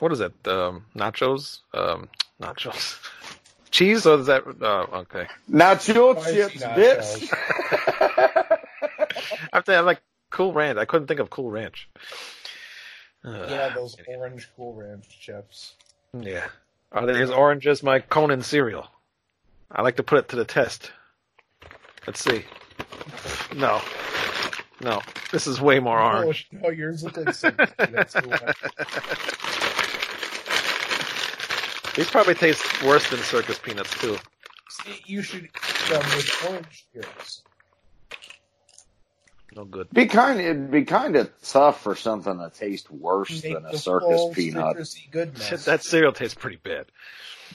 what is it? Um, nachos, um, nachos, cheese. Or is that? Uh, okay. Nacho Spicy chips, nachos. bitch. I think I like Cool Ranch. I couldn't think of Cool Ranch. Uh, Yeah, those orange Cool Ranch chips. yeah. Are they as orange as my Conan cereal? I like to put it to the test. Let's see. No. No. This is way more orange. Oh, no, yours look like something. That's cool. These probably taste worse than circus peanuts too. See, you should eat them with orange juice. No good. Be kind. It'd be kind of tough for something that tastes worse Make than a circus peanut. goodness. That cereal tastes pretty bad.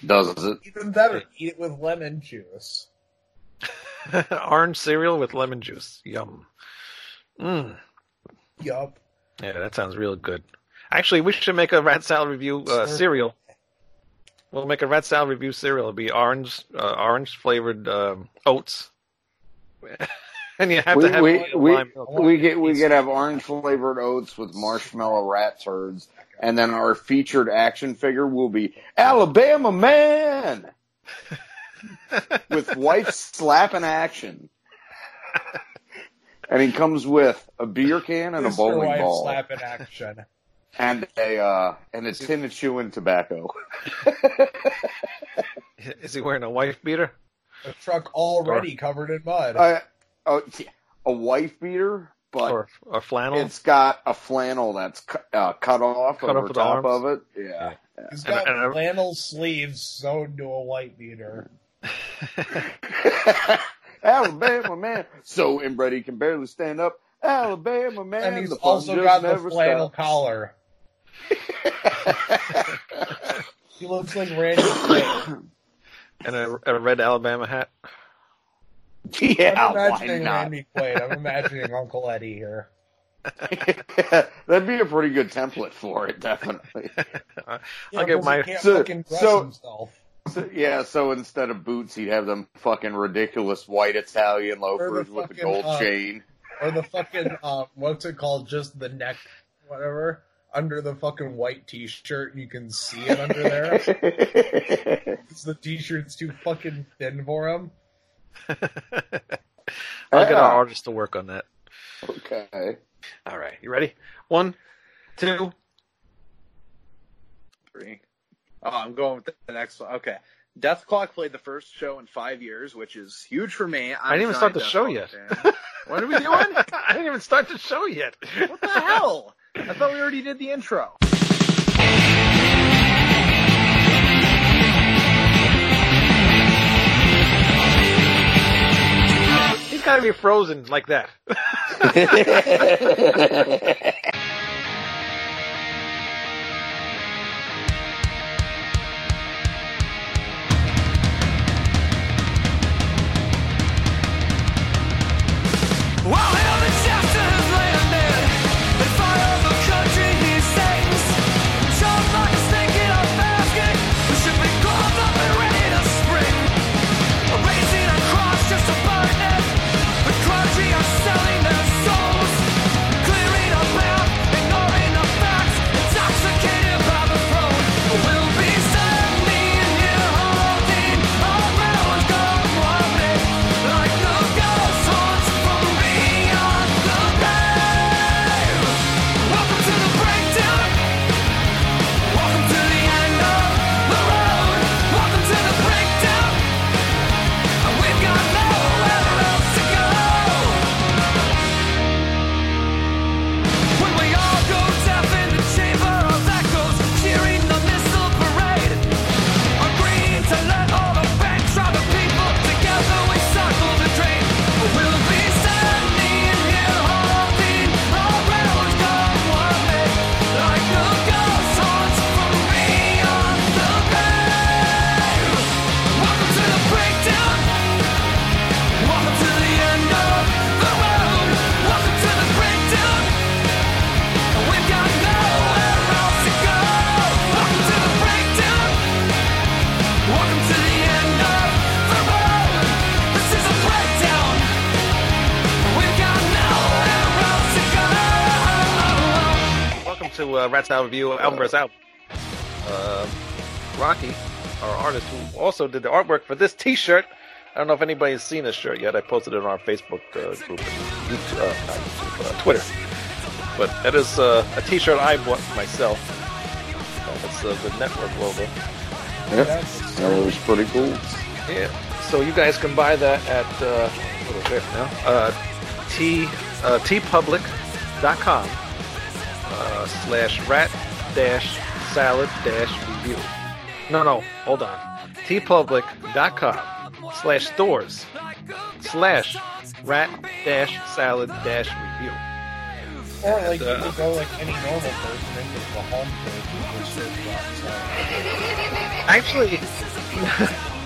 Does it? Even better, eat it with lemon juice. orange cereal with lemon juice. Yum. Mmm. Yup. Yeah, that sounds real good. Actually, we should make a rat salad review uh, cereal. We'll make a rat salad review cereal. It'll be orange, uh, orange flavored um, oats, and you have We to have we we, lime milk. we get we could have orange flavored oats with marshmallow rat turds, and then our featured action figure will be Alabama Man with wife slapping action. And he comes with a beer can and a Mr. bowling Wife ball slap in action. And a uh, and a tin of chewing tobacco. Is he wearing a wife beater? A truck already covered in mud. Uh, oh, yeah, a wife beater, but or or flannel? it's got a flannel that's cu- uh, cut off Cut over off at the top arms? of it. Yeah. He's and- got and a- flannel sleeves sewn to a white beater. Alabama man, so inbred he can barely stand up. Alabama man, and he's the also got the flannel stops. collar. He looks like Randy Quaid. and a, a red Alabama hat. yeah, I'm why imagining not? Randy Quaid. I'm imagining Uncle Eddie here. That'd be a pretty good template for it, definitely. I'll Yeah, get my he can't So- fucking dress so- himself. So, yeah, so instead of boots, he'd have them fucking ridiculous white Italian loafers with the gold uh, chain. Or the fucking, uh, what's it called? Just the neck, whatever, under the fucking white t-shirt, and you can see it under there. It's the t-shirt's too fucking thin for him. I'll get Yeah. our artist to work on that. okay. All right, you ready? One, two. Three. Oh, I'm going with the next one. Okay. Dethklok played the first show in five years, which is huge for me. I'm I didn't even start the Death show Clock yet. What are we doing? I didn't even start the show yet. what the hell? I thought we already did the intro. He's got to be frozen like that. uh, Rat Salad Review album versus album. um, Rocky, our artist who also did the artwork for this T-shirt. I don't know if anybody's seen this shirt yet. I posted it on our Facebook uh, group, and YouTube, uh, not YouTube, uh, Twitter. But that is uh, a T-shirt I bought myself. That's uh, the network logo. Yeah, that was pretty cool. Yeah. So you guys can buy that at uh, what is it now? Uh, t uh, teepublic.com uh, slash rat dash salad dash review. No, no, hold on. teepublic.com slash stores slash rat dash salad dash review. Or like Uh, you go like any normal person into the home page and search Actually,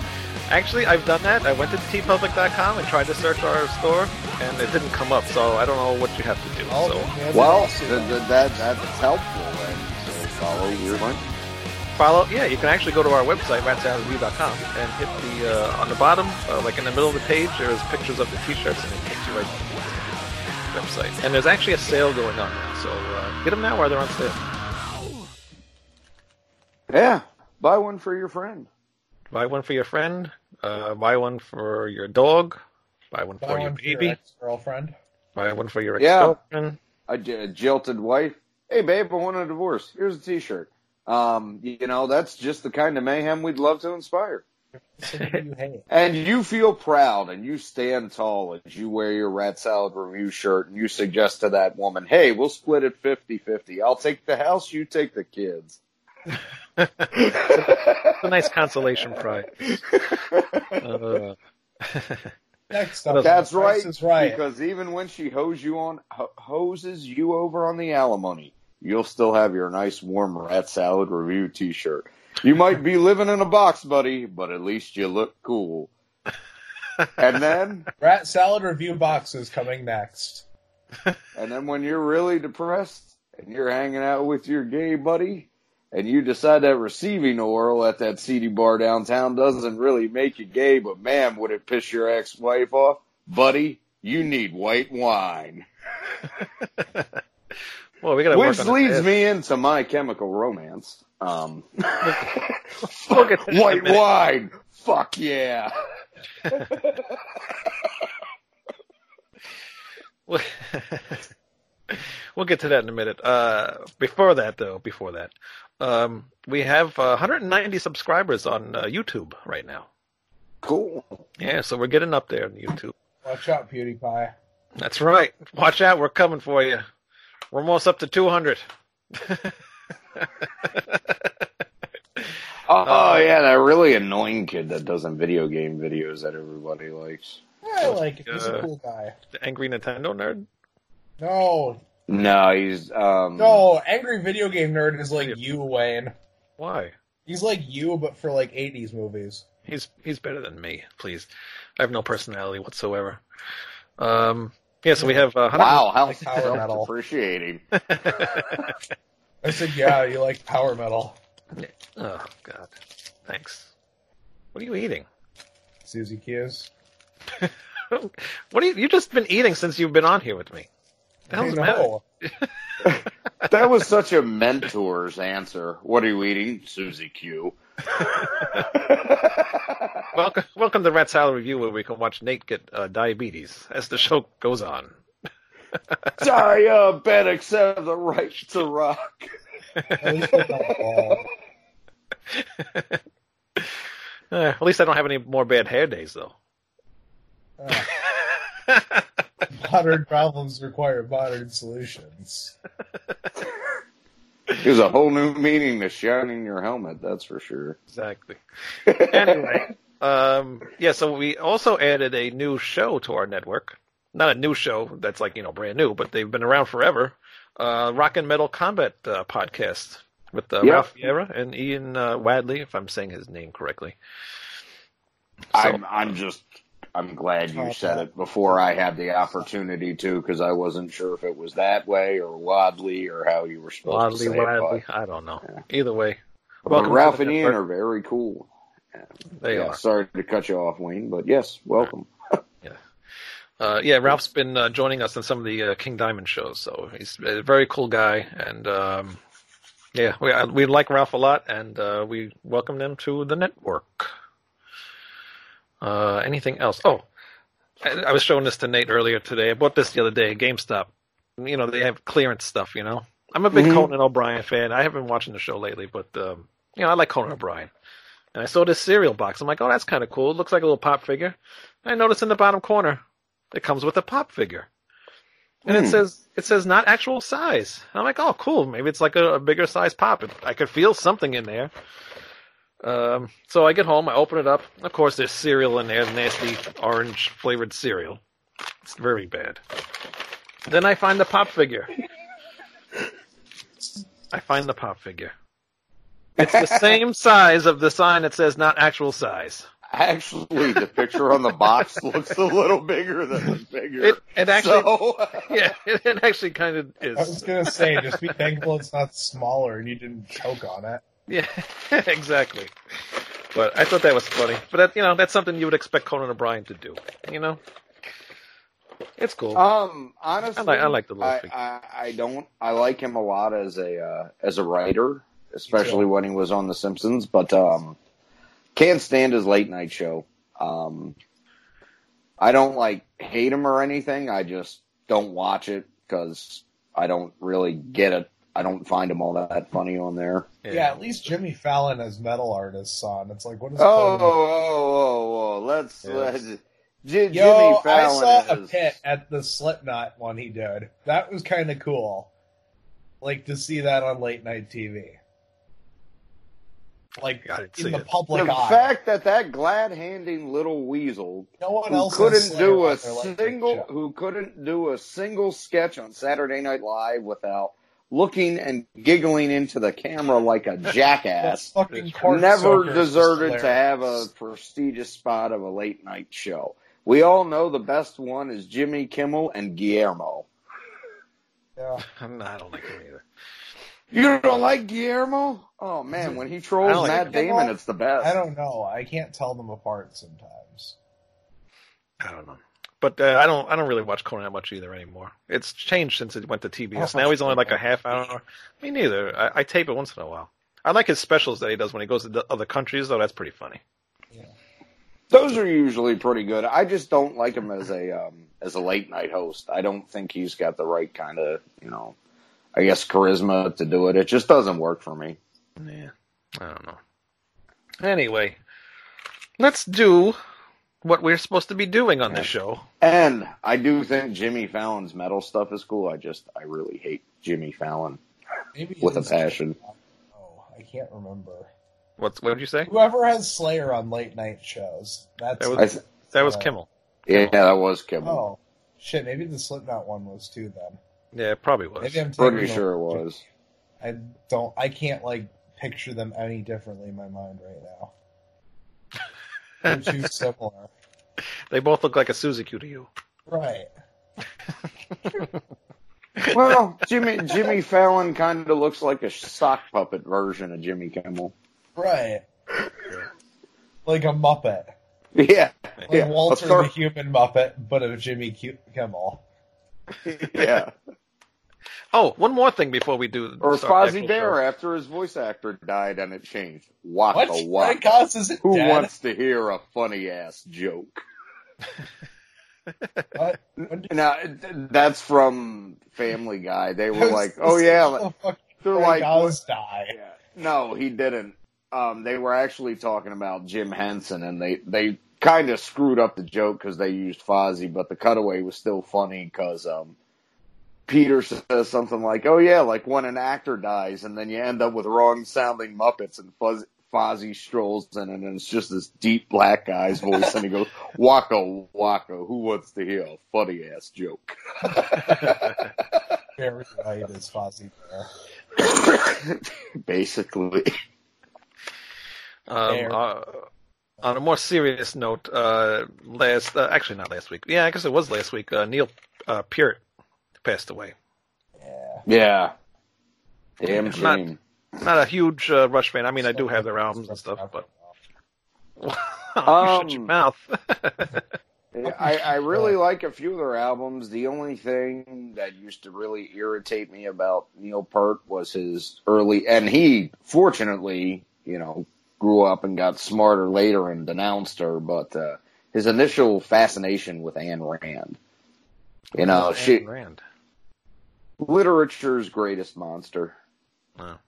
actually, I've done that. I went to teepublic.com and tried to search our store, and it didn't come up. So I don't know what you have to do. Oh, so Well, that's th- th- that, that's helpful. And so follow your link. follow. Yeah, you can actually go to our website, ratsaladreview.com, and hit the uh, on the bottom, uh, like in the middle of the page, there's pictures of the t-shirts, and it takes you right to the website. And there's actually a sale going on now, so uh, get them now while they're on sale. Yeah, buy one for your friend. Buy one for your friend. Uh, buy one for your dog. Buy one Buy for your one for baby. your ex-girlfriend. buy one for your Yeah. ex-girlfriend. A, j- a jilted wife. Hey, babe, I want a divorce. Here's a T-shirt. Um, you know, that's just the kind of mayhem we'd love to inspire. Somebody you hate. And you feel proud and you stand tall as you wear your Rat Salad Review shirt and you suggest to that woman, hey, we'll split it 50-50. I'll take the house, you take the kids. It's a nice consolation prize. Uh, Next up, That's right. Price is right. Because even when she hose you on, ho- hoses you over on the alimony, you'll still have your nice warm Rat Salad Review T-shirt. You might be living in a box, buddy, but at least you look cool. And then, Rat salad review boxes coming next. and then when you're really depressed and you're hanging out with your gay buddy, and you decide that receiving oral at that seedy bar downtown doesn't really make you gay, but man, would it piss your ex-wife off, buddy? You need white wine. well, we gotta Which work on leads me into my chemical romance. Um, We'll get to that in a white wine. Fuck yeah. We'll we'll get to that in a minute. Uh, before that, though, before that, um, we have uh, 190 subscribers on uh, YouTube right now. Cool. Yeah, so we're getting up there on YouTube. Watch out, PewDiePie. That's right. Watch out, we're coming for you. We're almost up to 200. Oh, Uh, yeah, that really annoying kid that does them video game videos that everybody likes. I like it. He's Uh, a cool guy. The angry Nintendo nerd. No, No, he's um no, angry video game nerd is like you, Wayne. Why? He's like you, but for like '80s movies. He's he's better than me. Please, I have no personality whatsoever. Um, yeah, so we have uh, Wow, how Like power metal. self-depreciating. I said, yeah, you like power metal. oh God, thanks. What are you eating? Suzy Q's. What are you? You've just been eating since you've been on here with me. The hell's the. That was such a mentor's answer. What are you eating? Suzy Q. Welcome, welcome to Rat Salad Review, where we can watch Nate get uh, diabetes as the show goes on. Diabetics have the right to rock. At least they're not bald. Uh, at least I don't have any more bad hair days, though. Uh, modern problems require modern solutions. There's a whole new meaning to shining your helmet, that's for sure. exactly. Anyway, um, yeah, so we also added a new show to our network. Not a new show that's like, you know, brand new, but they've been around forever. Uh, Rock and Metal Combat uh, podcast with uh, Yeah. Ralph Vieira and Ian uh, Wadley, if I'm saying his name correctly. So- I'm I'm just I'm glad you said it before I had the opportunity to, because I wasn't sure if it was that way or Wadley or how you were supposed to Wadley, say Wadley, it. I don't know. Yeah. Either way, But, Welcome Ralph and Ian are very cool. they yeah, are. sorry to cut you off, Wayne, but yes, welcome. Uh, yeah, Ralph's been uh, joining us on some of the uh, King Diamond shows, so he's a very cool guy, and um, Yeah, we uh, we like Ralph a lot, and uh, we welcome them to the network. Uh, anything else? Oh, I, I was showing this to Nate earlier today. I bought this the other day at GameStop. You know, they have clearance stuff. You know, I'm a big Mhm. Conan O'Brien fan. I haven't been watching the show lately, but um, you know, I like Conan O'Brien. And I saw this cereal box. I'm like, oh, that's kind of cool. It looks like a little pop figure. And I noticed in the bottom corner, it comes with a pop figure. And it Hmm. says it says not actual size. And I'm like, oh, cool. Maybe it's like a, a bigger size pop. I could feel something in there. Um, so I get home, I open it up. Of course, there's cereal in there, nasty orange flavored cereal. It's very bad. Then I find the pop figure. I find the pop figure. It's the same size of the sign that says not actual size. Actually, the picture on the box looks a little bigger than the figure. It it actually so, yeah, it, it actually kind of is. I was gonna say, just be thankful it's not smaller and you didn't choke on it. Yeah, exactly. But I thought that was funny. But that, you know, that's something you would expect Conan O'Brien to do. You know, it's cool. um, honestly, I like- I like the little I. I, I don't. I like him a lot as a uh, as a writer, especially when he was on The Simpsons. But um, can't stand his late night show. Um, I don't like hate him or anything. I just don't watch it because I don't really get it. I don't find him all that funny on there. Yeah. at least Jimmy Fallon as metal artists on. It's like, what is Oh, Conan- oh, oh, oh, oh! Let's Yeah. let's. J- Yo, Jimmy I Fallon saw a pit at the Slipknot one he did. That was kind of cool. Like to see that on late night TV. Like I in the it. public the eye. fact that that glad-handing little weasel no one who else couldn't do a their late night single who couldn't do a single sketch on Saturday Night Live without looking and giggling into the camera like a jackass. Never soakers was deserved to have a prestigious spot of a late night show. We all know the best one is Jimmy Kimmel and Guillermo. Yeah. I'm not, I don't like him either. You don't like Guillermo? Oh man, when he trolls don't like Matt. Damon, it's the best. I don't know. I can't tell them apart sometimes. I don't know. But uh, I don't. I don't really watch Conan that much either anymore. It's changed since it went to TBS. Now he's only like a half hour. Me neither. I, I tape it once in a while. I like his specials that he does when he goes to the other countries, though. That's pretty funny. Yeah. Those are usually pretty good. I just don't like him as a um, as a late night host. I don't think he's got the right kind of you know, I guess charisma to do it. It just doesn't work for me. Yeah, I don't know. Anyway, let's do what we're supposed to be doing on this show. And I do think Jimmy Fallon's metal stuff is cool. I just I really hate Jimmy Fallon Maybe with a passion. Oh, I can't remember. What's what did you say? Whoever has Slayer on late night shows. That's That was th- that was Uh, Kimmel. yeah, that was Kimmel. oh shit. Maybe the Slipknot one was too. Then Yeah, it probably was. maybe I'm Pretty sure it was. I don't. I can't like picture them any differently in my mind right now. They're too similar. They both look like a Suzuki to you. Right. Well, Jimmy Jimmy Fallon kind of looks like a sock puppet version of Jimmy Kimmel. Right. Like a Muppet. Yeah, Like yeah, Walter a the Human Muppet, but of Jimmy Q- Kimmel. yeah. Oh, one more thing before we do. Or start Fozzie Bear show. after his voice actor died and it changed. Waka What? waka. Frank isn't Who dead? wants to hear a funny ass joke? What? Now that's from Family Guy. They were like, "Oh yeah," like, they're like, Oz die. Yeah. No, he didn't. Um, they were actually talking about Jim Henson, and they they kind of screwed up the joke because they used Fozzie, but the cutaway was still funny because um, Peter says something like, "Oh yeah, like when an actor dies, and then you end up with wrong sounding Muppets, and Fuzz- Fozzie strolls in, and it's just this deep black guy's voice, and he goes, "Waka waka, who wants to hear a funny ass joke?" Very white as Fozzie Bear. Basically, Um, uh, on a more serious note, uh, last uh, actually not last week. Yeah, I guess it was last week. Uh, Neil uh, Peart passed away. Yeah. yeah. Damn I'm not- shame. Not a huge uh, Rush fan. I mean, I do have their albums and stuff, but you shut your Um, mouth. I, I really like a few of their albums. The only thing that used to really irritate me about Neil Peart was his early, and he fortunately, you know, grew up and got smarter later and denounced her, but uh, his initial fascination with Ayn Rand. You know, Ayn she Rand. Literature's greatest monster. Oh.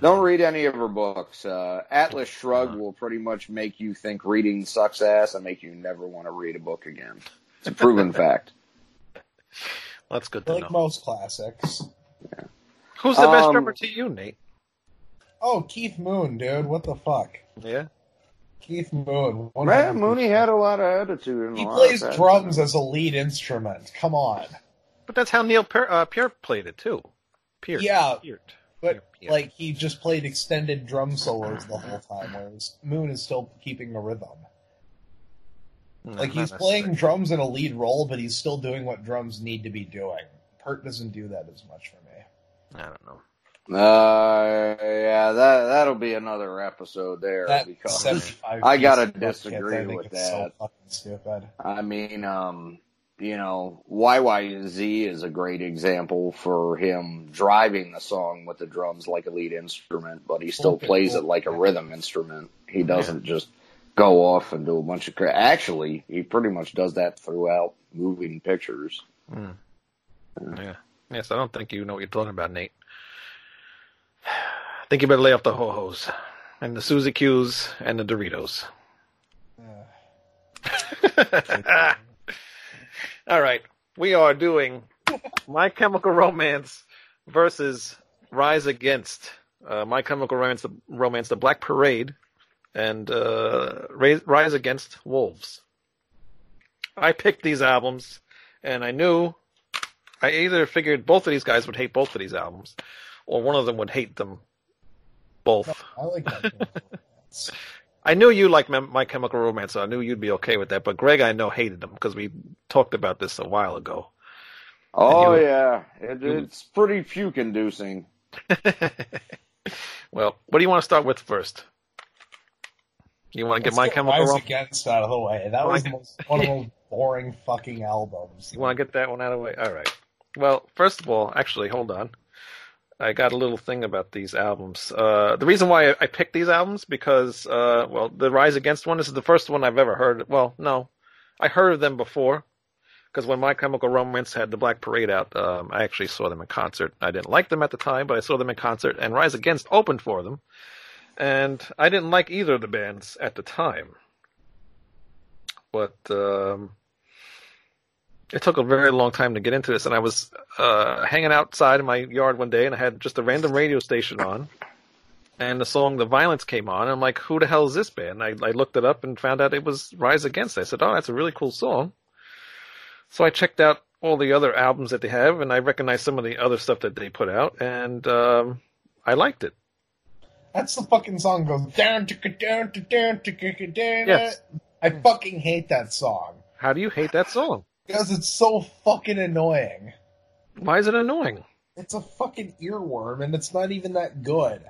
Don't read any of her books. Uh, Atlas Shrugged Uh-huh. will pretty much make you think reading sucks ass and make you never want to read a book again. It's a proven fact. Well, that's good to like know. most classics. Who's the best Um, drummer to you, Nate? Oh, Keith Moon, dude. What the fuck? Yeah. Keith Moon. 100%. Man, Mooney had a lot of attitude. And He plays drums as a lead instrument. Come on. But that's how Neil Peart, uh, Peart played it too. Peart. Yeah. Peart. But Yeah. like he just played extended drum solos the whole time, whereas Moon is still keeping a rhythm. No, Like he's playing drums in a lead role, but he's still doing what drums need to be doing. Peart doesn't do that as much for me. I don't know. Uh, yeah, that that'll be another episode there That because I gotta piece of disagree I with it's So that. fucking stupid. I mean, um, you know, YYZ is a great example for him driving the song with the drums like a lead instrument, but he still Okay, plays cool. it like a rhythm instrument. He doesn't just go off and do a bunch of cra- actually he pretty much does that throughout moving pictures. Mm. Yeah. Yes, I don't think you know what you're talking about, Nate. I think you better lay off the ho hos and the Suzy Q's and the Doritos. Uh, All right, we are doing My Chemical Romance versus Rise Against uh, My Chemical Romance, the, Romance, the Black Parade, and uh, Rise, Rise Against Wolves. I picked these albums, and I knew I either figured both of these guys would hate both of these albums, or one of them would hate them both. I like that. I knew you like My Chemical Romance, so I knew you'd be okay with that. But Greg, I know hated them because we talked about this a while ago. Oh you- yeah, it, you- it's pretty puke inducing. well, what do you want to start with first? You want to get Let's My get Chemical Romance? Against out of the way. That was the most, one of the most boring fucking albums. You want to get that one out of the way? All right. Well, first of all, actually, hold on. I got a little thing about these albums. Uh, the reason why I, picked these albums because, uh, well, the Rise Against one this is the first one I've ever heard. Well, no, I heard of them before because when My Chemical Romance had the Black Parade out, um, I actually saw them in concert. I didn't like them at the time, but I saw them in concert, and Rise Against opened for them, and I didn't like either of the bands at the time. But um, it took a very long time to get into this, and I was uh, hanging outside in my yard one day, and I had just a random radio station on, and the song "The Violence" came on. And I'm like, "Who the hell is this band?" I, I looked it up and found out it was Rise Against. I said, "Oh, that's a really cool song." So I checked out all the other albums that they have, and I recognized some of the other stuff that they put out, and um, I liked it. That's the fucking song goes down to down to down to down. Yes. I fucking hate that song How do you hate that song? Because it's so fucking annoying. Why is it annoying? It's a fucking earworm, and it's not even that good.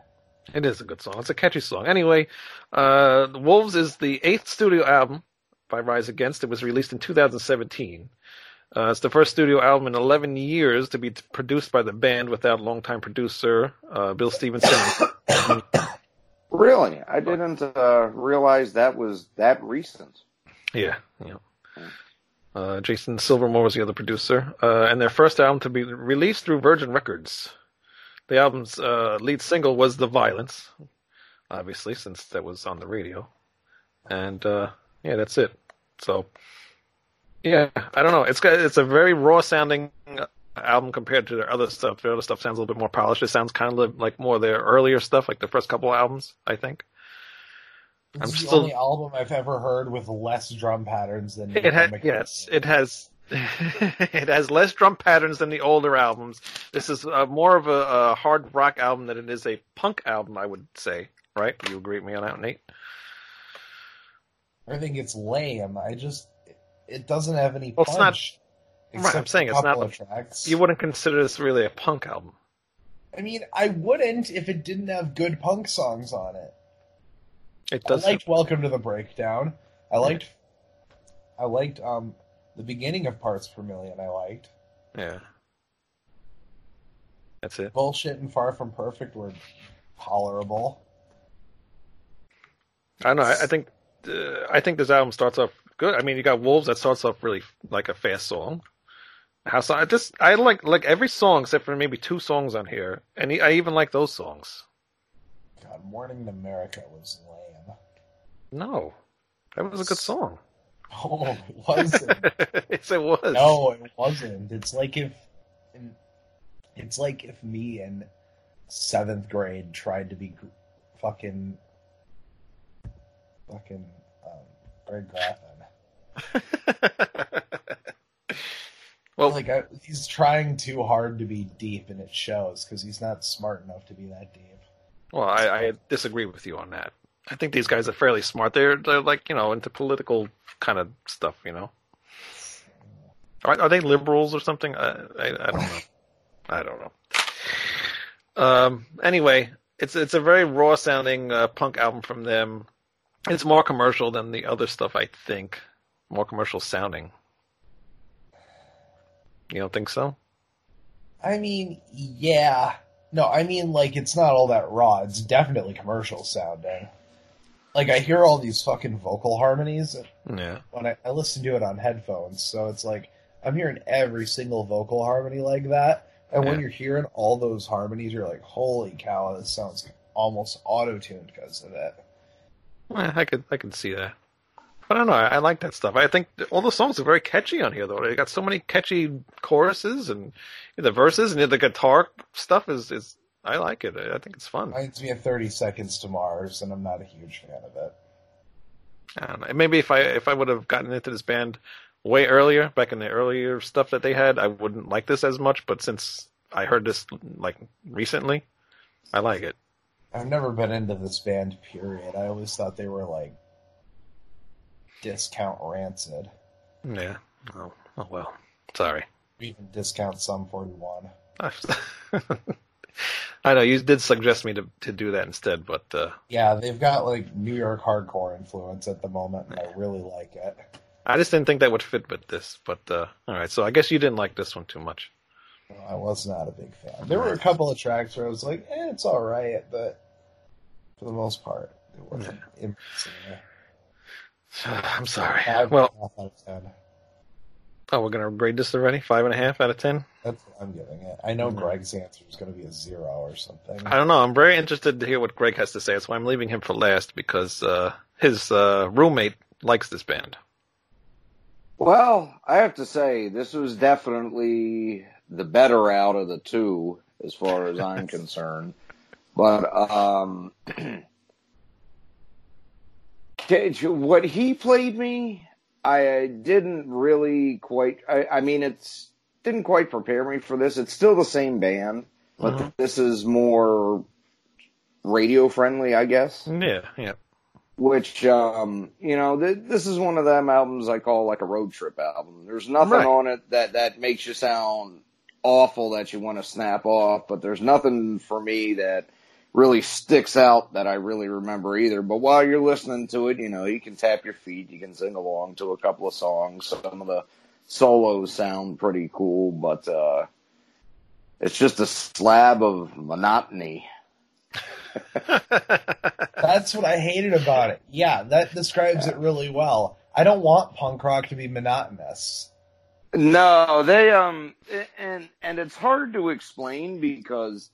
It is a good song. It's a catchy song. Anyway, uh, Wolves is the eighth studio album by Rise Against. It was released in 2017. Uh, it's the first studio album in 11 years to be t- produced by the band without longtime producer uh, Bill Stevenson. Really, I didn't uh, realize that was that recent. yeah, yeah. Uh, Jason Silvermore was the other producer, uh, and their first album to be released through Virgin Records. The album's uh, lead single was "The Violence," obviously, since that was on the radio, and uh, yeah, that's it. So, yeah, I don't know. It's got it's a very raw sounding album compared to their other stuff. Their other stuff sounds a little bit more polished. It sounds kind of like more their earlier stuff, like the first couple albums, I think. I'm It's the still- only album I've ever heard with less drum patterns than It has yes, it has. it has less drum patterns than the older albums. This is uh, more of a, a hard rock album than it is a punk album, I would say. Right? You agree with me on that, Nate? I think it's lame. I just it doesn't have any Well, it's not- punch. Right, I'm saying it's not couple the- of tracks. You wouldn't consider this really a punk album. I mean, I wouldn't if it didn't have good punk songs on it. It does. I liked Welcome to the Breakdown. I liked I liked um the beginning of Parts Per Million. I liked Yeah. That's it. bullshit and Far From Perfect were tolerable. I don't know. I, I think uh, I think this album starts off good. I mean, you got Wolves that starts off really like a fast song. How so? I just I like like every song except for maybe two songs on here, and I even like those songs. God, Morning in America was lame. No, that was a good song. Oh, it wasn't. yes, it was. no, it wasn't. It's like if, it's like if me in seventh grade tried to be fucking, fucking um, Greg Graffin. well, like I, he's trying too hard to be deep, and it shows because he's not smart enough to be that deep. Well, I, I disagree with you on that. I think these guys are fairly smart. They're they're like you know into political kind of stuff. You know, are, are they liberals or something? I, I I don't know. I don't know. Um. Anyway, it's it's a very raw sounding uh, punk album from them. It's more commercial than the other stuff. I think more commercial sounding. You don't think so? I mean, yeah. No, I mean, like, it's not all that raw. It's definitely commercial sounding. Like, I hear all these fucking vocal harmonies Yeah. when I, I listen to it on headphones, so it's like, I'm hearing every single vocal harmony like that. And when you're hearing all those harmonies, you're like, holy cow, this sounds almost auto tuned because of it. Well, I could I could see that. I don't know. I, I like that stuff. I think all the songs are very catchy on here, though. They got so many catchy choruses and the verses and the guitar stuff is is. I like it. I think it's fun. Reminds me of 30 Seconds to Mars, and I'm not a huge fan of it. I don't know. Maybe if I if I would have gotten into this band way earlier, back in the earlier stuff that they had, I wouldn't like this as much. But since I heard this like recently, I like it. I've never been into this band, period. I always thought they were like discount rancid. Yeah. Oh, oh well. Sorry. Even discount Sum 41. I know you did suggest me to to do that instead, but uh, Yeah, they've got like New York hardcore influence at the moment, and I really like it. I just didn't think that would fit with this. But uh, all right, so I guess you didn't like this one too much. I was not a big fan. There were a couple of tracks where I was like, eh, it's alright, but for the most part, it wasn't impressive. I'm sorry. Five Well, and a half out of ten. oh, we're gonna grade this already. Five and a half out of ten. That's what I'm giving it. I know Greg's answer is going to be a zero or something. I don't know. I'm very interested to hear what Greg has to say. That's why I'm leaving him for last because uh, his uh, roommate likes this band. Well, I have to say, this was definitely the better out of the two, as far as I'm concerned. But um, Cage, what he played me, I didn't really quite. I, I mean, it's didn't quite prepare me for this. It's still the same band, but Mhm. this is more radio friendly, I guess Yeah, yeah. which um you know th- this is one of them albums I call like a road trip album. There's nothing Right. on it that that makes you sound awful that you want to snap off, but there's nothing for me that really sticks out that I really remember either. But while you're listening to it, you know, you can tap your feet, you can sing along to a couple of songs. Some of the solos sound pretty cool, but uh it's just a slab of monotony. That's what I hated about it. Yeah, that describes it really well. I don't want punk rock to be monotonous. No, they um and and it's hard to explain because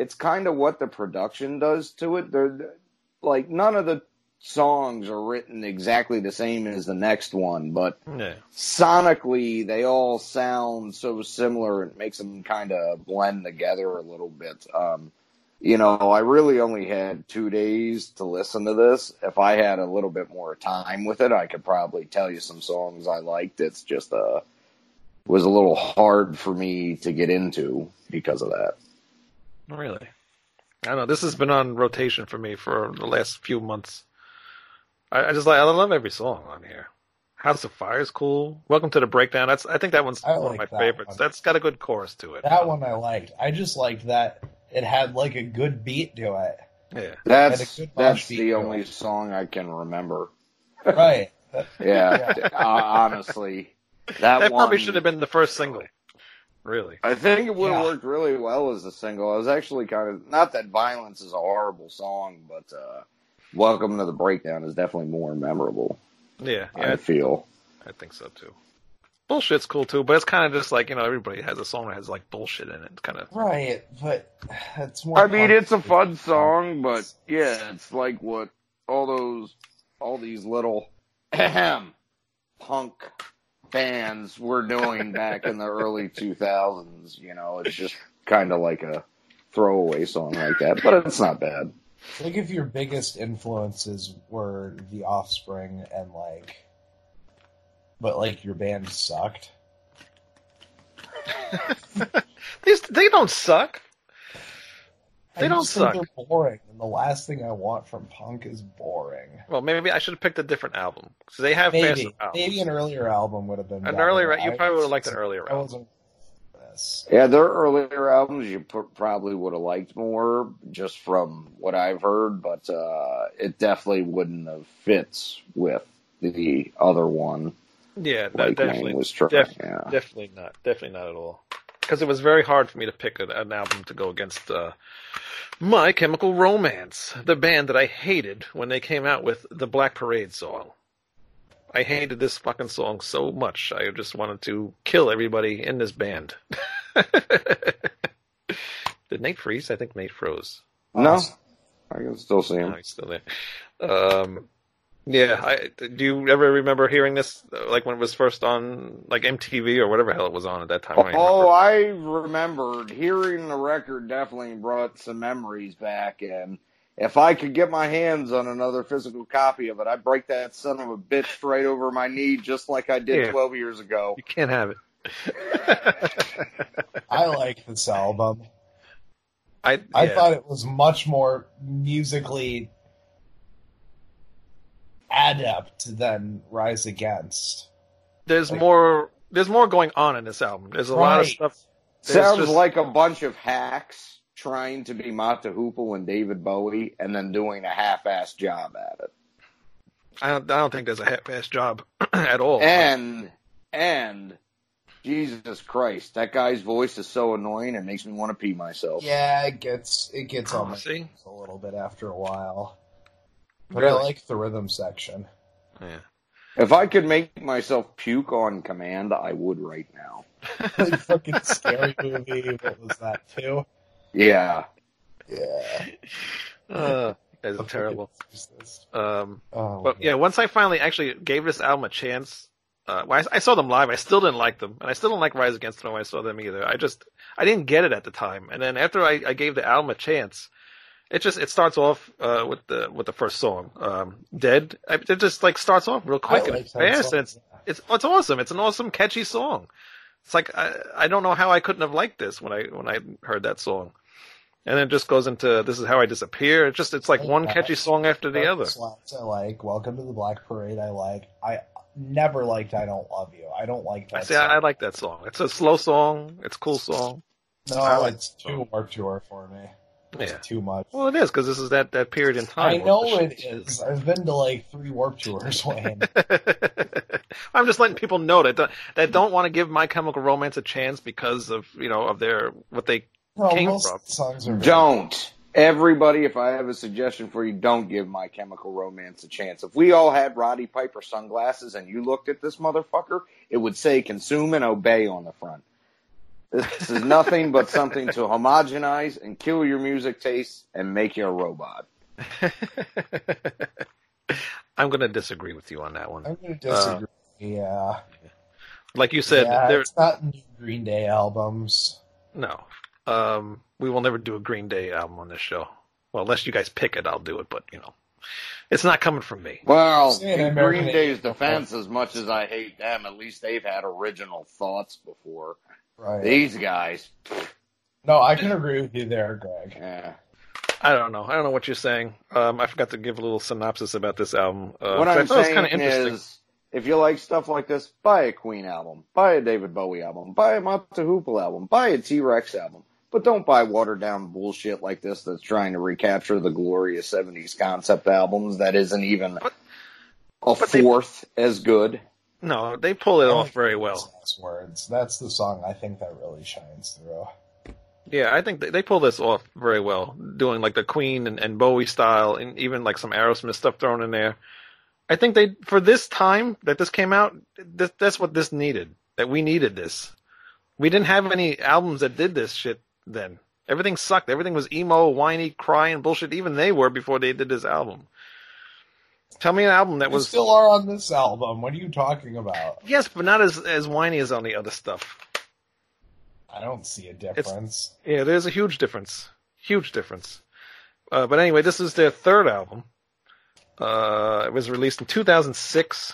it's kind of what the production does to it. They're like none of the songs are written exactly the same as the next one, but yeah. sonically they all sound so similar. It makes them kind of blend together a little bit. Um, you know, I really only had two days to listen to this. If I had a little bit more time with it, I could probably tell you some songs I liked. It's just uh was a little hard for me to get into because of that. Really? I don't know. This has been on rotation for me for the last few months. I, I just like I love every song on here. House of Fire is cool. Welcome to the Breakdown. That's I think that one's I one of my that favorites. one. That's got a good chorus to it. That one I liked. I just liked that it had like a good beat to it. Yeah. That's Had a good that's the only it. song I can remember. Right. Yeah, uh, honestly, that, That probably should have been the first single. Really. I think it would have Yeah. worked really well as a single. I was actually kind of not that "Violence" is a horrible song, but uh, "Welcome to the Breakdown" is definitely more memorable. Yeah, I yeah, feel. I think so too. Bullshit's cool too, but it's kind of just like you know everybody has a song that has like bullshit in it. It's kind of Right, but it's more. I mean, it's a fun song, but yeah, it's like what all those, all these little ahem, punk bands were doing back in the early 2000s. You know, it's just kind of like a throwaway song like that, but it's not bad. Like if your biggest influences were The Offspring and like, but like your band sucked. these. They don't suck. They I don't just think suck. They're boring, and the last thing I want from punk is boring. Well, maybe I should have picked a different album because they have Maybe, maybe an earlier album would have been An earlier, you probably would have liked an earlier I album. Yeah, their earlier albums you pr- probably would have liked more, just from what I've heard, but uh, it definitely wouldn't have fits with the other one. Yeah, no, Like definitely, was trying. def- yeah. definitely not, definitely not at all. Because it was very hard for me to pick an, an album to go against uh, My Chemical Romance, the band that I hated when they came out with the Black Parade song. I hated this fucking song so much. I just wanted to kill everybody in this band. Did Nate freeze? I think Nate froze. No, I can still see No, him. he's still there. Um, yeah, I, do you ever remember hearing this, like when it was first on, like MTV or whatever hell it was on at that time? I Oh, remember. I remembered hearing the record definitely brought some memories back, and if I could get my hands on another physical copy of it, I'd break that son of a bitch right over my knee, just like I did Yeah. 12 years ago. you can't have it. I like this album. I, I thought it was much more musically adept than Rise Against. there's like- more. There's more going on in this album. There's a lot of stuff. Sounds just- like a bunch of hacks trying to be Mott the Hoople and David Bowie, and then doing a half-assed job at it. I don't, I don't think there's a half-ass job at all. And and Jesus Christ, that guy's voice is so annoying it makes me want to pee myself. Yeah, it gets it gets Oh, on my see? a little bit after a while. But Really? I like the rhythm section. Yeah. If I could make myself puke on command, I would right now. like fucking scary movie. What was that too? Yeah. Yeah. Uh, you guys are terrible. Um, Oh, But yeah, once I finally actually gave this album a chance, uh, well, I, I saw them live. I still didn't like them, and I still don't like Rise Against the when I saw them either. I just I didn't get it at the time, and then after I, I gave the album a chance, it just it starts off uh, with the with the first song, um, "Dead." It just like starts off real quick I and like it's fast, song, and it's it's it's awesome. It's an awesome, catchy song. It's like I I don't know how I couldn't have liked this when I when I heard that song. And then it just goes into "This Is How I Disappear." It's just it's like one catchy song after the other. Slaps I like. Welcome to the Black Parade. I like. I never liked I Don't Love You. I don't like that. see. song. I, I like that song. It's a slow song. It's a cool song. no, I like it's too song. warped tour for me. It's Yeah. too much. Well, it is because this is that that period in time. I know it is. I've been to like three warp tours, Wayne. I'm just letting people know that don't- that don't want to give My Chemical Romance a chance because of you know of their what they. No, Came most from. songs are Don't. Everybody, if I have a suggestion for you, don't give My Chemical Romance a chance. If we all had Roddy Piper sunglasses and you looked at this motherfucker, it would say consume and obey on the front. This is nothing but something to homogenize and kill your music taste and make you a robot. I'm going to disagree with you on that one. I'm going to disagree. yeah. Like you said, yeah, there it's not new Green Day albums. no. Um, we will never do a Green Day album on this show. Well, unless you guys pick it, I'll do it. But you know, it's not coming from me. Well, in Green Day's defense, as much as I hate them, at least they've had original thoughts before. Right. These guys, no, I can agree with you there, Greg. yeah. I don't know. I don't know what you're saying. Um, I forgot to give a little synopsis about this album. Uh, what I I'm thought was saying interesting. is, if you like stuff like this, buy a Queen album, buy a David Bowie album, buy a Mott the Hoople album, buy a T Rex album, but don't buy watered down bullshit like this that's trying to recapture the glorious '70s concept albums that isn't even A But they- fourth as good. No, they pull it off very well. Last words. That's the song I think that really shines through. Yeah, I think they, they pull this off very well, doing like the Queen and, and Bowie style, and even like some Aerosmith stuff thrown in there. I think they for this time that this came out, this, that's what this needed. That we needed this. We didn't have any albums that did this shit then. Everything sucked. Everything was emo, whiny, crying bullshit. Even they were before they did this album. Tell me an album that We was still are on this album. What are you talking about? yes, but not as as whiny as on the other stuff. I don't see a difference. Yeah, there's a huge difference. Huge difference. Uh, but anyway, this is their third album. Uh, it was released in 2006.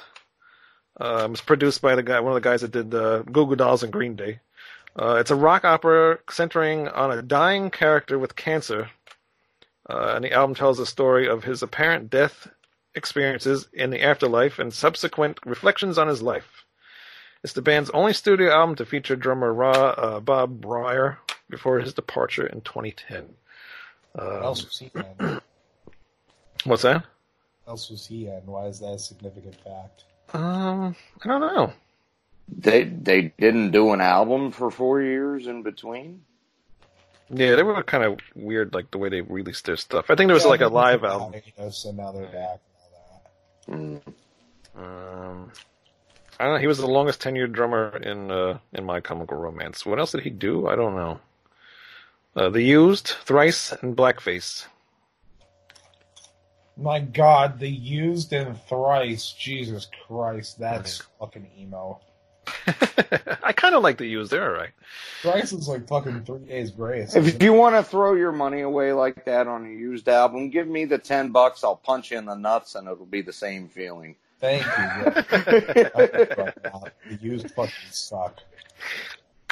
Uh, it was produced by the guy, one of the guys that did uh, Goo Goo Dolls and Green Day. Uh, it's a rock opera centering on a dying character with cancer, uh, and the album tells the story of his apparent death experiences in the afterlife and subsequent reflections on his life. It's the band's only studio album to feature drummer Ra, uh, Bob Bryar before his departure in 2010. What Um, else was he in? what's that? What else was he in? Why is that a significant fact? Um, I don't know. They they didn't do an album for four years in between. Yeah, they were kind of weird, like the way they released their stuff. I think there was like a live album. So now they're back and all that. Mm. Um, I don't know. He was the longest tenured drummer in uh, in My Chemical Romance. What else did he do? I don't know. Uh, the Used, Thrice, and Blackface. My God, the used and thrice. Jesus Christ, that's fucking emo. I kind of like the Used. They're all right. Thrice is like fucking three days grace. If you want to throw your money away like that on a used album, give me the ten bucks. I'll punch you in the nuts, and it'll be the same feeling. Thank you. yeah. the used fucking suck.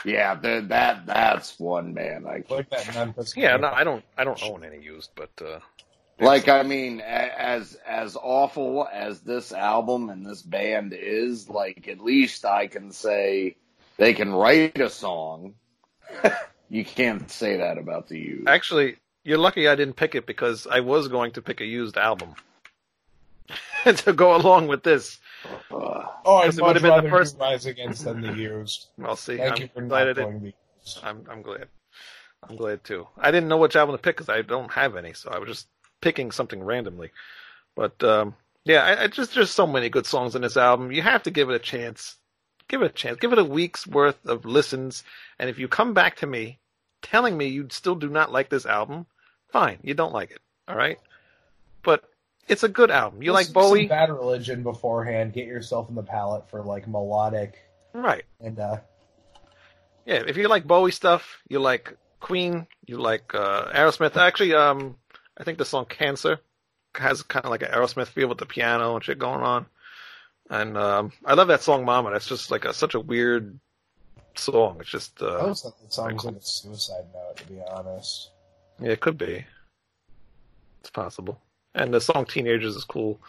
Yeah, th- that that's one man. I Like that Memphis. Yeah, no, I don't. I don't own any Used, but uh, like. I mean, as as awful as this album and this band is, like at least I can say they can write a song. you can't say that about the used. Actually, you're lucky I didn't pick it because I was going to pick a used album to go along with this. Uh, Oh, I'd it much would've been the first- do Rise Against than the used. I'll see. Thank I'm you for glad not it. going the used. I'm I'm glad. I'm glad too. I didn't know which album to pick because I don't have any, so I was just picking something randomly. But um, yeah, I, I just there's so many good songs in this album. You have to give it a chance. Give it a chance. Give it a week's worth of listens, and if you come back to me telling me you still do not like this album, fine, you don't like it. All right, but it's a good album. You like Listen some Bowie, Bad Religion beforehand. Get yourself in the palette for like melodic right? and uh, Yeah, if you like Bowie stuff, you like Queen, you like uh, Aerosmith. Actually, um, I think the song "Cancer" has kind of like an Aerosmith feel with the piano and shit going on. And um, I love that song "Mama." That's just like a, such a weird song. It's just I uh, always thought that song was like a suicide note, to be honest. yeah, it could be. It's possible. And the song "Teenagers" is cool.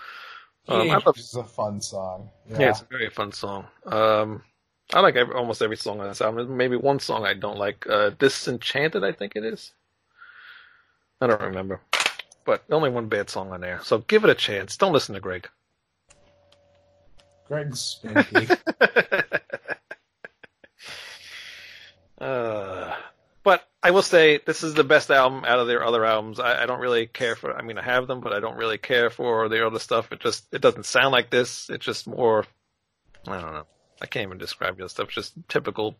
Um, I Teenagers love, is a fun song. yeah. Yeah. it's a very fun song. Um, I like every, almost every song on this album. Maybe one song I don't like. Uh, "Disenchanted," I think it is. I don't remember. But only one bad song on there. So give it a chance. Don't listen to Greg. Greg's spinky. uh, but I will say this is the best album out of their other albums. I, I don't really care for. I mean, I have them, but I don't really care for their other stuff. It just it doesn't sound like this. It's just more. I don't know. I can't even describe the stuff. It's just typical,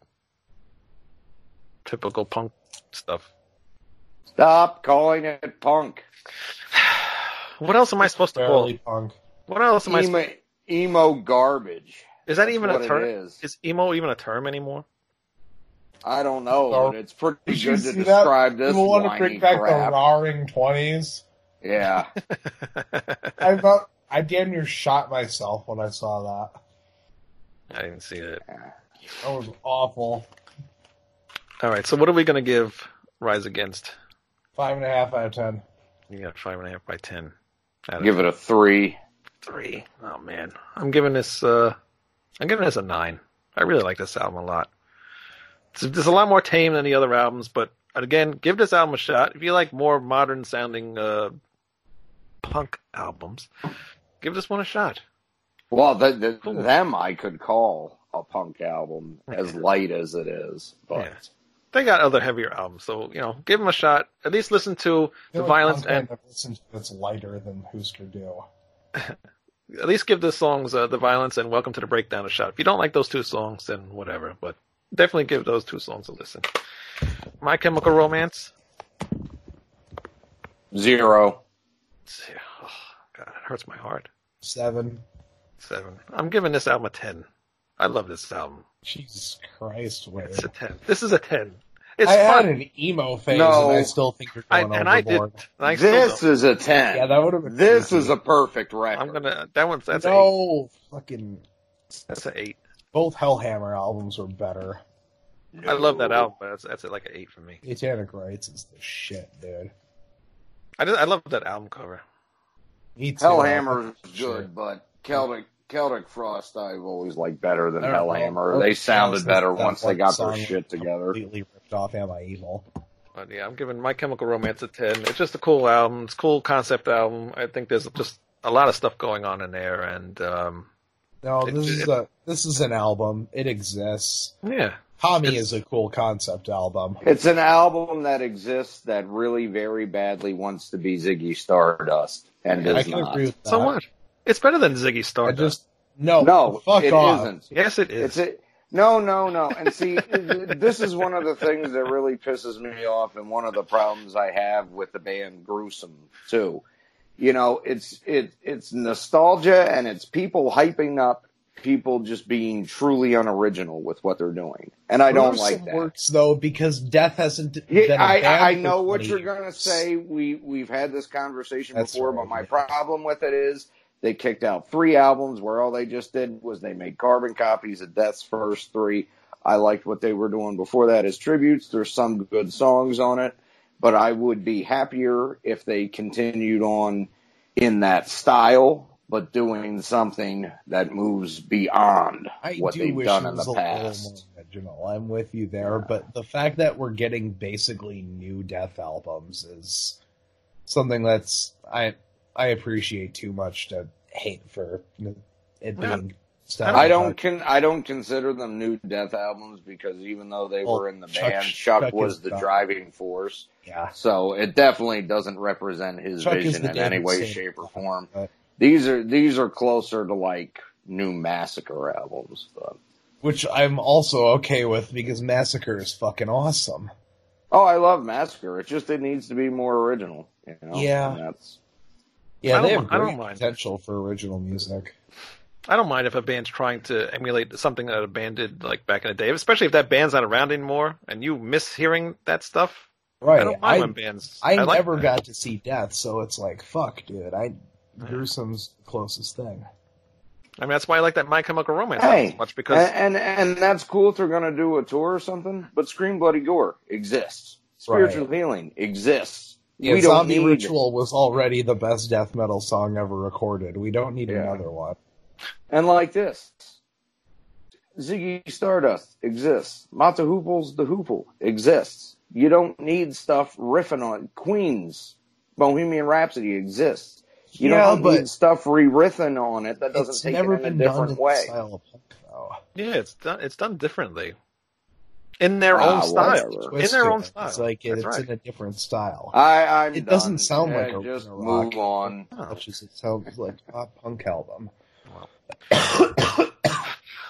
typical punk stuff. Stop calling it punk. What else am I supposed to call? It? punk. What else am I? Emo, emo garbage. Is that That's even a term? is. Is emo even a term anymore? I don't know, Gar- but it's pretty good to see that? describe this People want to whiny bring back crap. the roaring twenties. Yeah. I thought I damn near shot myself when I saw that. I didn't see it. That was awful. All right, so what are we going to give Rise Against? Five and a half out of ten. You got five and a half by ten. Give it a three. three. Oh man, I'm giving this. uh I'm giving this a nine. I really like this album a lot. It's, it's a lot more tame than the other albums, but again, give this album a shot. If you like more modern sounding uh punk albums, give this one a shot. Well, the, the, them I could call a punk album as light as it is, but Yeah. They got other heavier albums, so you know, give them a shot. At least listen to the only violence band and I've to that's lighter than Husker Du. at least give the songs uh, the violence and welcome to the breakdown a shot. If you don't like those two songs, then whatever. But definitely give those two songs a listen. My Chemical Romance. zero. Oh, God, it hurts my heart. Seven. Seven. I'm giving this album a ten. I love this album. Jesus Christ, Wade. It's a ten. This is a ten. It's I fun. had an emo phase, No. and I still think you're I, going and I did. overboard. I still This is a ten. Yeah, that would have been. this crazy. is a perfect record. I'm gonna. That one's that's an eight. fucking. That's an eight. Both Hellhammer albums were better. I love that album, but that's that's like an eight for me. Satanic Rites is the shit, dude. I just, I love that album cover. Me too. Hellhammer is good, but Celtic Celtic Frost I've always liked better than I don't know. Hellhammer. They sounded better once they got their shit together. Completely ripped off Am I Evil? But yeah, I'm giving My Chemical Romance a ten. It's just a cool album. It's a cool concept album. I think there's just a lot of stuff going on in there, and um, No, this is it- a this is an album. It exists. yeah, Tommy It's- is a cool concept album. It's an album that exists that really very badly wants to be Ziggy Stardust and I can not. agree with that. so what? It's better than Ziggy I Stardust. just no, No, fuck it off. not yes, it is. It's a, no, no, no. And see, this is one of the things that really pisses me off, and one of the problems I have with the band Gruesome too. You know, it's it it's nostalgia, and it's people hyping up people just being truly unoriginal with what they're doing, and I don't Gruesome like that. Works though because Death hasn't. been Yeah, a I, I know what you're gonna say. We we've had this conversation That's before, right, but my problem with it is they kicked out three albums where all they just did was they made carbon copies of Death's first three. I liked what they were doing before that as tributes. There's some good songs on it, but I would be happier if they continued on in that style, but doing something that moves beyond I what do they've wish done in the past. original. I'm with you there, but the fact that we're getting basically new Death albums is something that's I I appreciate too much to hate for it Yeah. being. I don't con- I don't consider them new Death albums because even though they Well, were in the Chuck- band, Chuck, Chuck was the done. driving force. Yeah, So it definitely doesn't represent his Chuck vision in any way, shape, or form. but- These are these are closer to like new Massacre albums. But. which I'm also okay with because Massacre is fucking awesome. Oh, I love Massacre. It just it needs to be more original. You know? Yeah. And that's Yeah, I they don't have mi- I great don't mind. potential for original music. I don't mind if a band's trying to emulate something that a band did like back in the day, especially if that band's not around anymore and you miss hearing that stuff. Right. I don't mind I, when bands. I, like never that. got to see Death, so it's like, fuck, dude. I Gruesome's the closest thing. I mean, that's why I like that My Chemical Romance Hey, so much because and, and and that's cool if they're gonna do a tour or something. But Scream Bloody Gore exists. Spiritual healing exists. Yeah, we don't Zombie need Ritual was already the best death metal song ever recorded. We don't need Yeah. another one. And like this, Ziggy Stardust exists. Mott the Hoople's The Hoople exists. You don't need stuff riffing on Queen's Bohemian Rhapsody exists. You Yeah, don't but need stuff re-riffing on it that doesn't take never it in a been done in different way. punk, yeah, it's done. It's done differently in their Ah, own style. whatever. In their own it. style. It's like That's it's right. in a different style. I, I'm It doesn't done. sound like Yeah, a- just a move rock. on. Much as it sounds like a pop punk album.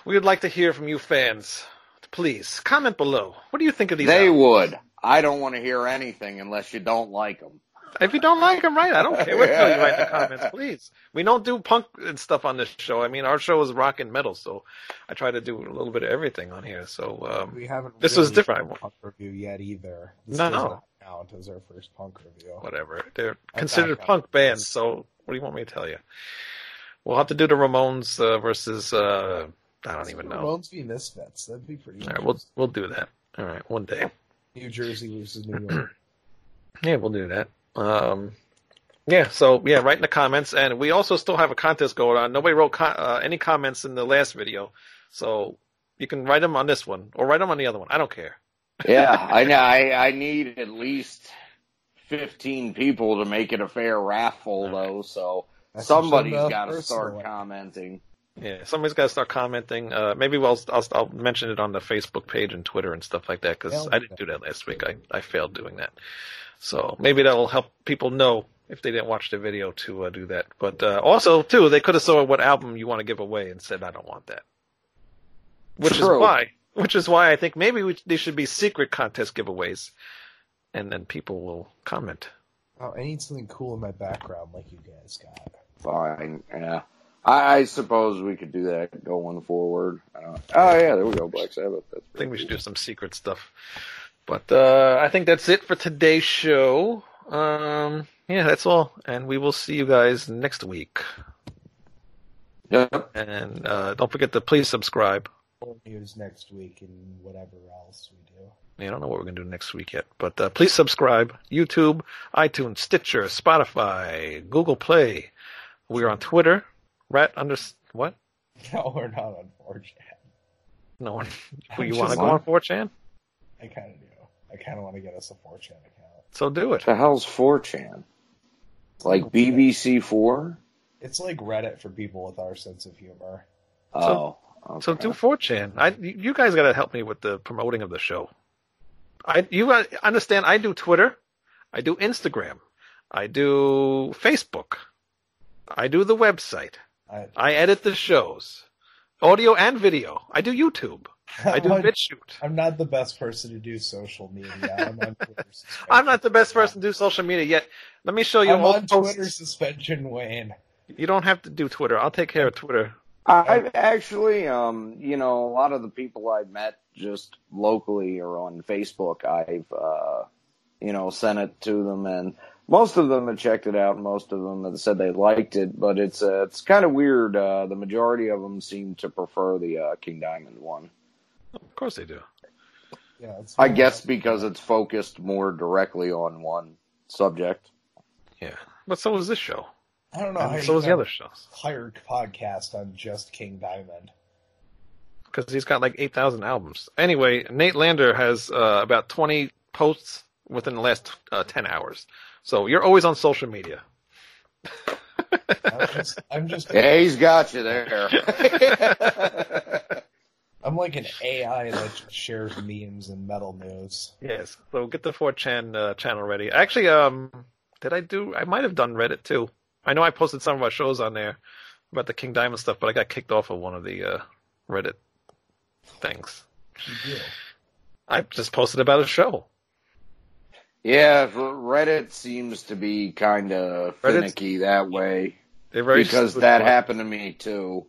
We would like to hear from you fans. Please comment below. What do you think of these? They albums? would. I don't want to hear anything unless you don't like them. If you don't like them, right? I don't care. We'll tell you right in the comments, please. We don't do punk and stuff on this show. I mean, our show is rock and metal, so I try to do a little bit of everything on here. So, um, We haven't. This really was different. punk review yet either. This No, no. count as our first punk review. whatever. They're I considered punk bands, so what do you want me to tell you? We'll have to do the Ramones uh, versus uh, I don't even know. Ramones v Misfits. That'd be pretty. All right, we'll we'll do that. All right, one day. New Jersey versus New York. Yeah, we'll do that. Um, yeah, so yeah, write in the comments, and we also still have a contest going on. Nobody wrote co- uh, any comments in the last video, so you can write them on this one or write them on the other one. I don't care. Yeah, I know. I, I need at least fifteen people to make it a fair raffle, though. So That's somebody's just, got to start commenting. Yeah, somebody's got to start commenting. Uh, maybe we'll, I'll, I'll mention it on the Facebook page and Twitter and stuff like that because I didn't do that last week. I, I failed doing that. So maybe that'll help people know if they didn't watch the video to uh, do that. But uh, also, too, they could have saw what album you want to give away and said, I don't want that. Which True. is why, which is why I think maybe we, they should be secret contest giveaways, and then people will comment. Oh, I need something cool in my background like you guys got. Fine. Yeah. I, I suppose we could do that going forward. Uh, oh yeah, there we go. Black Sabbath. That's I think we should do some secret stuff. But uh, I think that's it for today's show. Um, yeah, that's all, and we will see you guys next week. Yep. And uh, don't forget to please subscribe. News next week and whatever else we do. I don't know what we're gonna do next week yet, but uh, please subscribe. YouTube, iTunes, Stitcher, Spotify, Google Play. We're on Twitter. Rat under what? No, we're not on 4chan. No one. you want to go on 4chan? I kind of do. I kind of want to get us a 4chan account. So do it. the hell's 4chan? Like BBC Four? It's like Reddit for people with our sense of humor. Oh. Okay. So do 4chan. I, you guys got to help me with the promoting of the show. I, you understand? I do Twitter, I do Instagram, I do Facebook, I do the website, I, I edit the shows, audio and video. I do YouTube, I do I'm, BitChute. I'm not the best person to do social media. I'm on Twitter. I'm not the best person to do social media yet. Let me show you I'm on the posts. Twitter suspension, Wayne. You don't have to do Twitter. I'll take care of Twitter. I've actually, um, you know, a lot of the people I've met just locally or on Facebook, I've, uh, you know, sent it to them, and most of them have checked it out. and Most of them have said they liked it, but it's uh, it's kind of weird. Uh, the majority of them seem to prefer the uh, King Diamond one. Of course they do. Yeah, it's I guess because it's focused more directly on one subject. Yeah, but so is this show. I don't know. how And you so is the other shows. Entire podcast on just King Diamond. because he's got like 8,000 albums. Anyway, Nate Lander has uh, about 20 posts within the last uh, 10 hours. So you're always on social media. I'm just, I'm just, Yeah, he's got you there. I'm like an AI that shares memes and metal news. yes. So get the 4chan uh, channel ready. Actually, um, did I do? I might have done Reddit too. I know I posted some of our shows on there about the King Diamond stuff, but I got kicked off of one of the uh, Reddit things. You do. I just posted about a show. Yeah, Reddit seems to be kind of Reddit's- finicky that way. They're very because snooty that about happened to me too.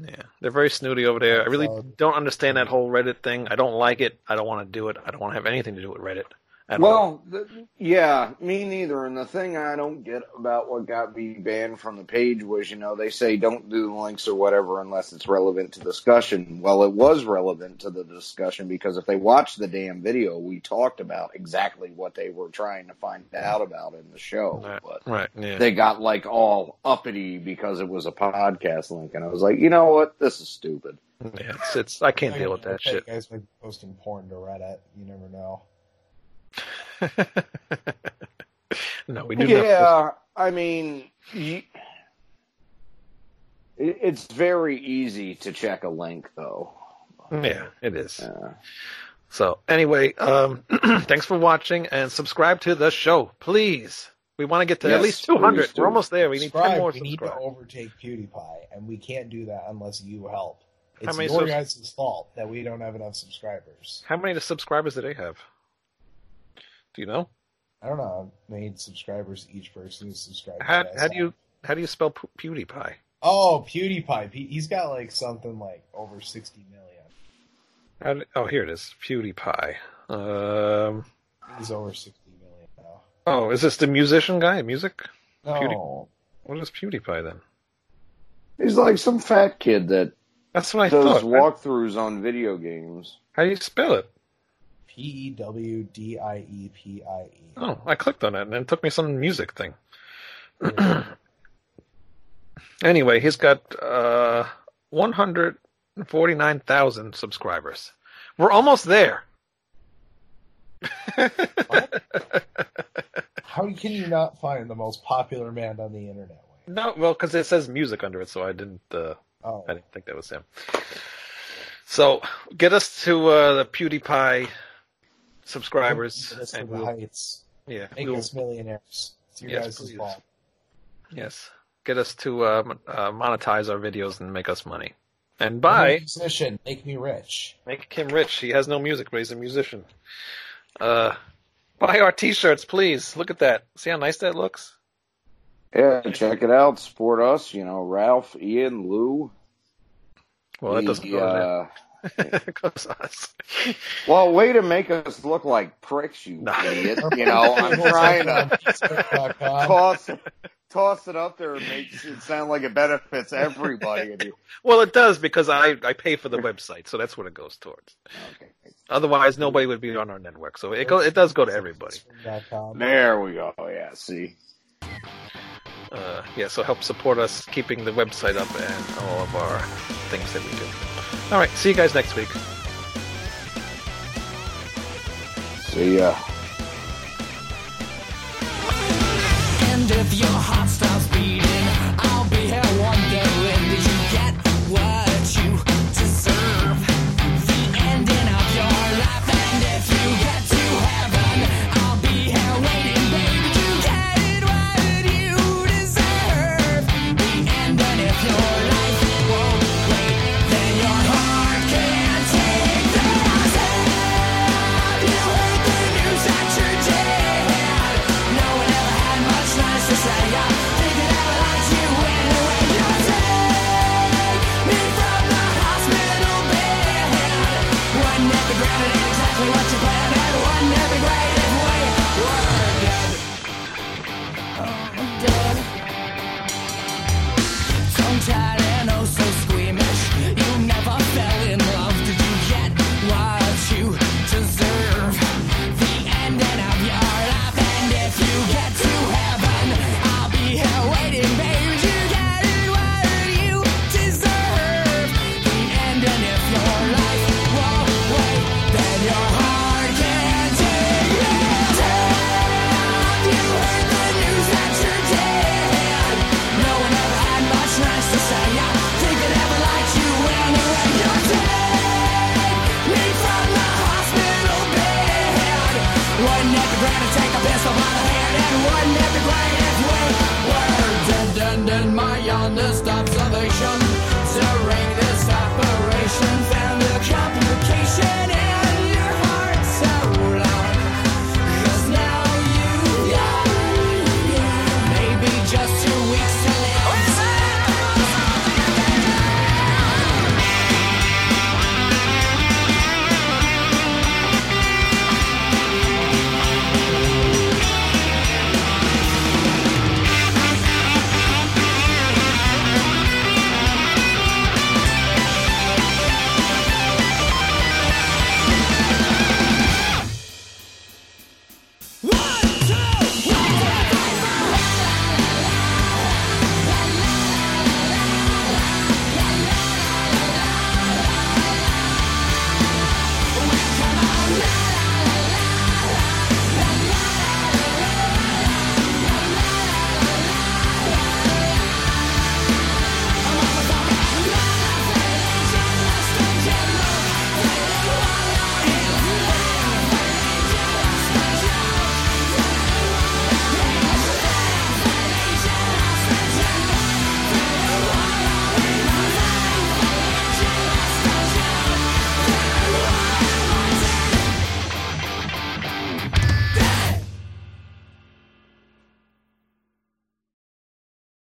Yeah, they're very snooty over there. I really don't understand that whole Reddit thing. I don't like it. I don't want to do it. I don't want to have anything to do with Reddit. At all. Well, th- yeah, me neither. And the thing I don't get about what got me banned from the page was, you know, they say don't do links or whatever unless it's relevant to discussion. Well, it was relevant to the discussion because if they watched the damn video, we talked about exactly what they were trying to find out about in the show. right, But right, yeah. they got like all uppity because it was a podcast link, and I was like, you know what, this is stupid. yeah, it's, it's I can't deal with that shit. You guys might be posting porn to Reddit. You never know. no, we do not. Yeah, I mean, it's very easy to check a link, though. Yeah, it is. Uh, So anyway, um, thanks for watching and subscribe to the show, please. We want to get to at least 200. please. We're almost there. We need 10 more we need to overtake PewDiePie, and we can't do that unless you help. It's many your subs- guys' fault that we don't have enough subscribers. How many subscribers do they have? Do you know? I don't know how many subscribers each person who's subscribed. How, to how do you how do you spell PewDiePie? Oh, PewDiePie. He- He's got like something like over sixty million. How oh, here it is. PewDiePie. Um, He's over sixty million now. oh, is this the musician guy? Music? No, What is PewDiePie then? he's like some fat kid that That's what I does thought. walkthroughs on video games. How do you spell it? P E W D I E P I E. Oh, I clicked on it and it took me some music thing. anyway, he's got uh, 149,000 subscribers. We're almost there. How can you not find the most popular man on the internet? Wayne? No, well, because it says music under it, so I didn't. Uh, Oh, I didn't think that was him. So get us to uh, the PewDiePie subscribers, Get us to and the we'll, heights. yeah, Make we'll, us millionaires. It's your Yes, guys' fault. yes, get us to uh, uh, monetize our videos and make us money, and I'm a buy musician. Make me rich. make him rich. He has no music, but he's a musician. Uh, buy our T-shirts, please. Look at that. See how nice that looks. Yeah, check it out. Support us. You know, Ralph, Ian, Lou. Well, that doesn't go to uh, that. It goes to us. Well, way to make us look like pricks, you No. idiot. You know, I'm trying to Facebook.com. toss toss it up there and make it sound like it benefits everybody. Well, it does because I, I pay for the website, so that's what it goes towards. Okay. Otherwise, nobody would be on our network. So it go, it does go to everybody. There we go. Yeah, see. Uh, yeah, so help support us keeping the website up and all of our things that we do. All right, see you guys next week. See ya.